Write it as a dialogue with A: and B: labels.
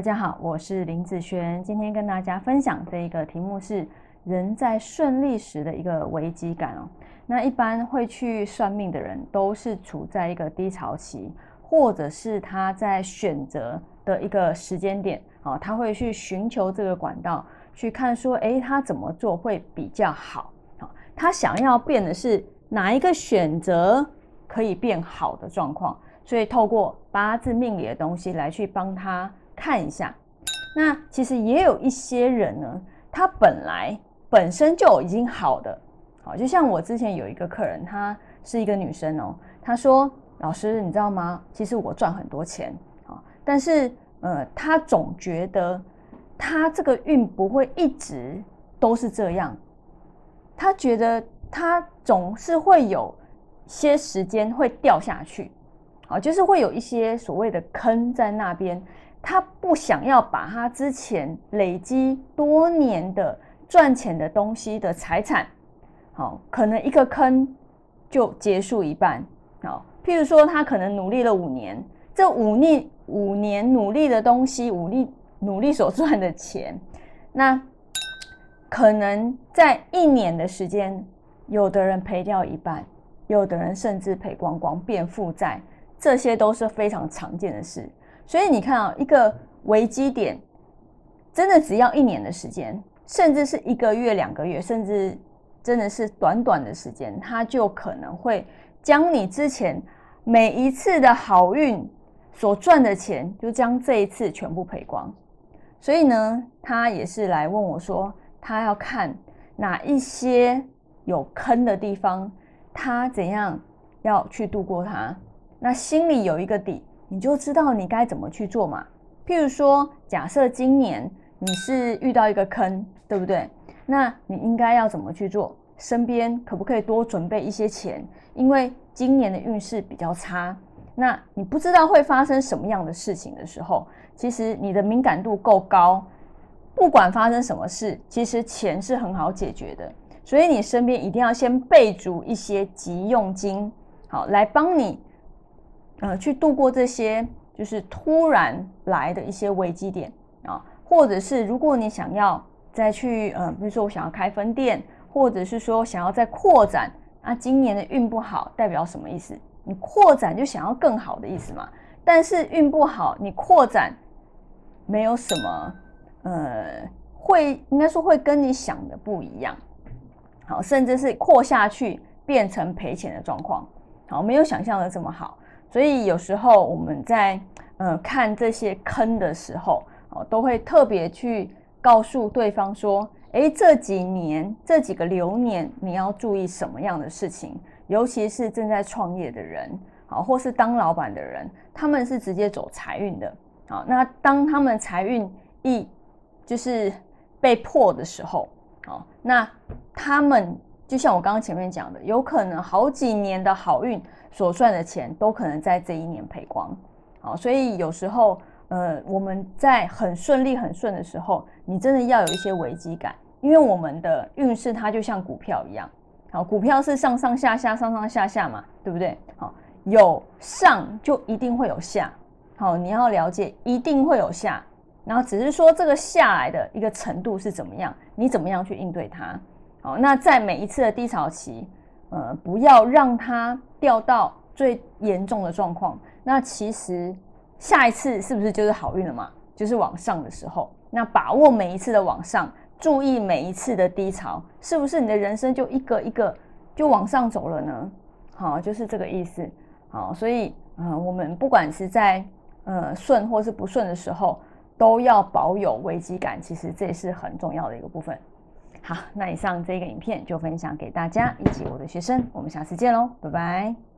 A: 大家好，我是林子轩，今天跟大家分享这一个题目是人在顺利时的一个危机感哦。那一般会去算命的人，都是处在一个低潮期，或者是他在选择的一个时间点啊，他会去寻求这个管道，去看说，诶，他怎么做会比较好啊？他想要变的是哪一个选择可以变好的状况，所以透过八字命理的东西来去帮他。看一下，那其实也有一些人呢，他本来本身就已经好的，好，就像我之前有一个客人，她是一个女生哦，她说：“老师，你知道吗？其实我赚很多钱啊，但是呃，她总觉得她这个运不会一直都是这样，她觉得她总是会有些时间会掉下去，啊，就是会有一些所谓的坑在那边。”他不想要把他之前累积多年的赚钱的东西的财产，好，可能一个坑就结束一半。好，譬如说他可能努力了五年，这五年五年努力的东西，努力努力所赚的钱，那可能在一年的时间，有的人赔掉一半，有的人甚至赔光光变负债，这些都是非常常见的事。所以你看啊，一个危机点，真的只要一年的时间，甚至是一个月、两个月，甚至真的是短短的时间，它就可能会将你之前每一次的好运所赚的钱，就将这一次全部赔光。所以呢，他也是来问我说，他要看哪一些有坑的地方，他怎样要去度过它，那心里有一个底。你就知道你该怎么去做嘛。譬如说，假设今年你是遇到一个坑，对不对？那你应该要怎么去做？身边可不可以多准备一些钱？因为今年的运势比较差，那你不知道会发生什么样的事情的时候，其实你的敏感度够高，不管发生什么事，其实钱是很好解决的。所以你身边一定要先备足一些急用金，好来帮你。呃，去度过这些就是突然来的一些危机点啊，或者是如果你想要再去，呃，比如说我想要开分店，或者是说想要再扩展，啊，今年的运不好代表什么意思？你扩展就想要更好的意思嘛？但是运不好，你扩展没有什么，呃，会应该说会跟你想的不一样，好，甚至是扩下去变成赔钱的状况，好，没有想象的这么好。所以有时候我们在呃看这些坑的时候，哦，都会特别去告诉对方说，诶，这几年这几个流年你要注意什么样的事情，尤其是正在创业的人，好，或是当老板的人，他们是直接走财运的，好，那当他们财运一就是被破的时候，好，那他们就像我刚刚前面讲的，有可能好几年的好运。所赚的钱都可能在这一年赔光，好，所以有时候，呃，我们在很顺利、很顺的时候，你真的要有一些危机感，因为我们的运势它就像股票一样，好，股票是上上下下、上上下下嘛，对不对？好，有上就一定会有下，好，你要了解一定会有下，然后只是说这个下来的一个程度是怎么样，你怎么样去应对它？好，那在每一次的低潮期。呃，不要让它掉到最严重的状况。那其实下一次是不是就是好运了嘛？就是往上的时候，那把握每一次的往上，注意每一次的低潮，是不是你的人生就一个一个就往上走了呢？好，就是这个意思。好，所以呃，我们不管是在呃顺或是不顺的时候，都要保有危机感。其实这也是很重要的一个部分。好，那以上这个影片就分享给大家以及我的学生，我们下次见喽，拜拜。